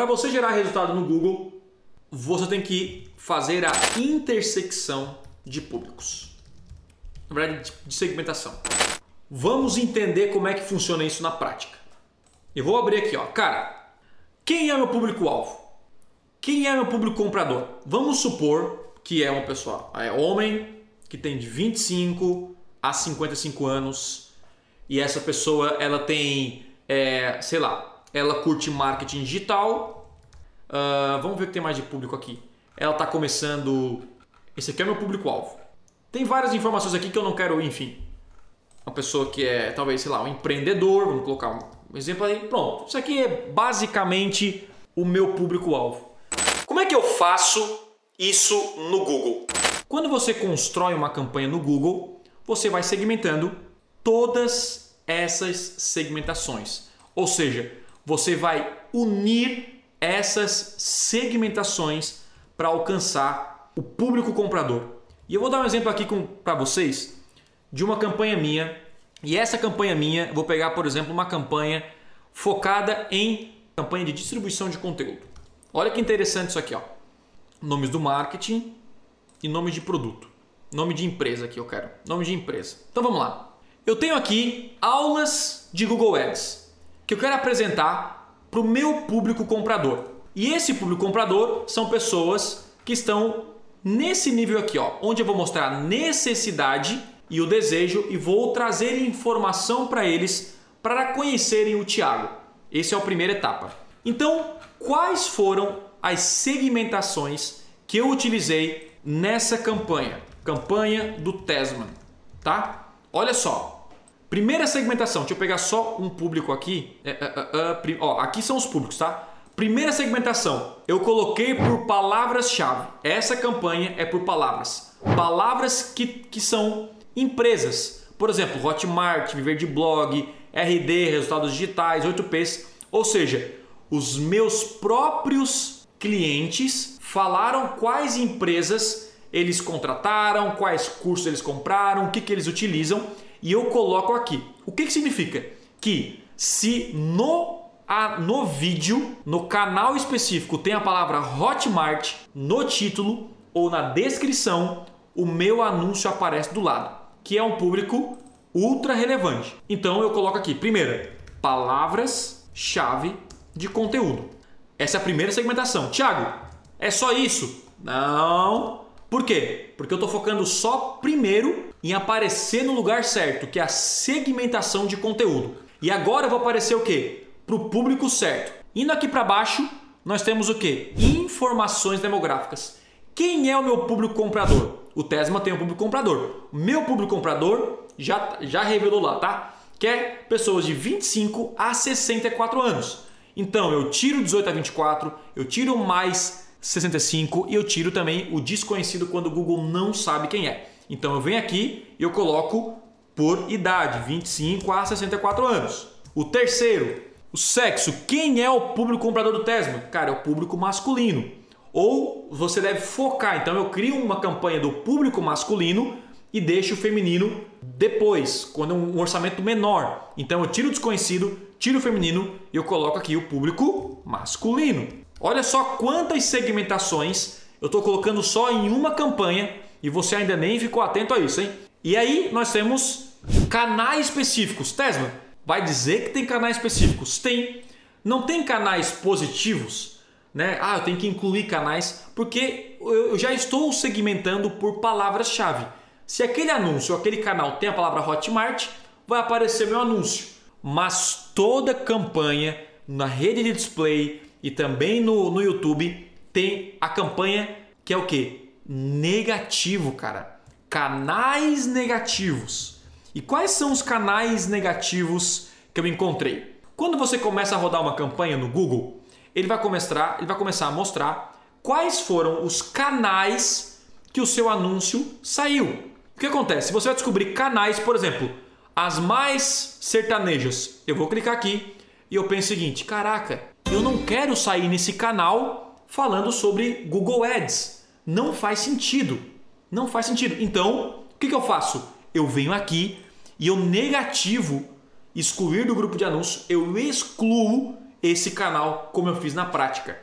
Para você gerar resultado no Google, você tem que fazer a intersecção de públicos. Na verdade, de segmentação. Vamos entender como é que funciona isso na prática. Eu vou abrir aqui, ó. Cara, quem é meu público-alvo? Quem é meu público comprador? Vamos supor que é uma pessoa, é homem, que tem de 25 a 55 anos e essa pessoa ela tem, é, sei lá, ela curte marketing digital. Uh, vamos ver o que tem mais de público aqui. Ela está começando. Esse aqui é meu público-alvo. Tem várias informações aqui que eu não quero, enfim. Uma pessoa que é, talvez, sei lá, um empreendedor, vamos colocar um exemplo aí. Pronto. Isso aqui é basicamente o meu público-alvo. Como é que eu faço isso no Google? Quando você constrói uma campanha no Google, você vai segmentando todas essas segmentações. Ou seja, você vai unir essas segmentações para alcançar o público comprador. E eu vou dar um exemplo aqui para vocês de uma campanha minha. E essa campanha minha, vou pegar, por exemplo, uma campanha focada em campanha de distribuição de conteúdo. Olha que interessante isso aqui, ó. Nomes do marketing e nome de produto. Nome de empresa aqui eu quero. Nome de empresa. Então vamos lá. Eu tenho aqui aulas de Google Ads que eu quero apresentar para o meu público comprador. E esse público comprador são pessoas que estão nesse nível aqui, ó, onde eu vou mostrar a necessidade e o desejo e vou trazer informação para eles para conhecerem o Tiago. Essa é a primeira etapa. Então, quais foram as segmentações que eu utilizei nessa campanha? Campanha do Tesman, tá? Olha só. Primeira segmentação, deixa eu pegar só um público aqui. É, é, é, ó, aqui são os públicos, tá? Primeira segmentação, eu coloquei por palavras-chave. Essa campanha é por palavras. Palavras que, que são empresas. Por exemplo, Hotmart, Viver de Blog, RD, Resultados Digitais, 8Ps. Ou seja, os meus próprios clientes falaram quais empresas eles contrataram, quais cursos eles compraram, o que, que eles utilizam e eu coloco aqui. O que, que significa? Que se no, a, no vídeo, no canal específico, tem a palavra Hotmart no título ou na descrição, o meu anúncio aparece do lado, que é um público ultra relevante. Então eu coloco aqui, primeiro, palavras-chave de conteúdo. Essa é a primeira segmentação. Tiago, é só isso? Não. Por quê? Porque eu estou focando só primeiro em aparecer no lugar certo, que é a segmentação de conteúdo. E agora eu vou aparecer o quê? Para o público certo. Indo aqui para baixo, nós temos o quê? Informações demográficas. Quem é o meu público comprador? O Tesma tem um público comprador. Meu público comprador já, já revelou lá, tá? Que é pessoas de 25 a 64 anos. Então eu tiro 18 a 24, eu tiro mais 65 e eu tiro também o desconhecido quando o Google não sabe quem é. Então eu venho aqui e eu coloco por idade, 25 a 64 anos. O terceiro, o sexo. Quem é o público comprador do Tesla? Cara, é o público masculino. Ou você deve focar. Então eu crio uma campanha do público masculino e deixo o feminino depois, quando é um orçamento menor. Então eu tiro o desconhecido, tiro o feminino e eu coloco aqui o público masculino. Olha só quantas segmentações eu estou colocando só em uma campanha e você ainda nem ficou atento a isso, hein? E aí nós temos canais específicos. Tesla, vai dizer que tem canais específicos? Tem. Não tem canais positivos, né? Ah, eu tenho que incluir canais porque eu já estou segmentando por palavras-chave. Se aquele anúncio, aquele canal tem a palavra Hotmart, vai aparecer meu anúncio. Mas toda campanha na rede de display e também no, no YouTube tem a campanha que é o que? Negativo, cara. Canais negativos. E quais são os canais negativos que eu encontrei? Quando você começa a rodar uma campanha no Google, ele vai começar, ele vai começar a mostrar quais foram os canais que o seu anúncio saiu. O que acontece? Você vai descobrir canais, por exemplo, as mais sertanejas. Eu vou clicar aqui e eu penso o seguinte: caraca, eu não quero sair nesse canal falando sobre Google Ads. Não faz sentido. Não faz sentido. Então, o que, que eu faço? Eu venho aqui e eu negativo excluir do grupo de anúncios, eu excluo esse canal como eu fiz na prática.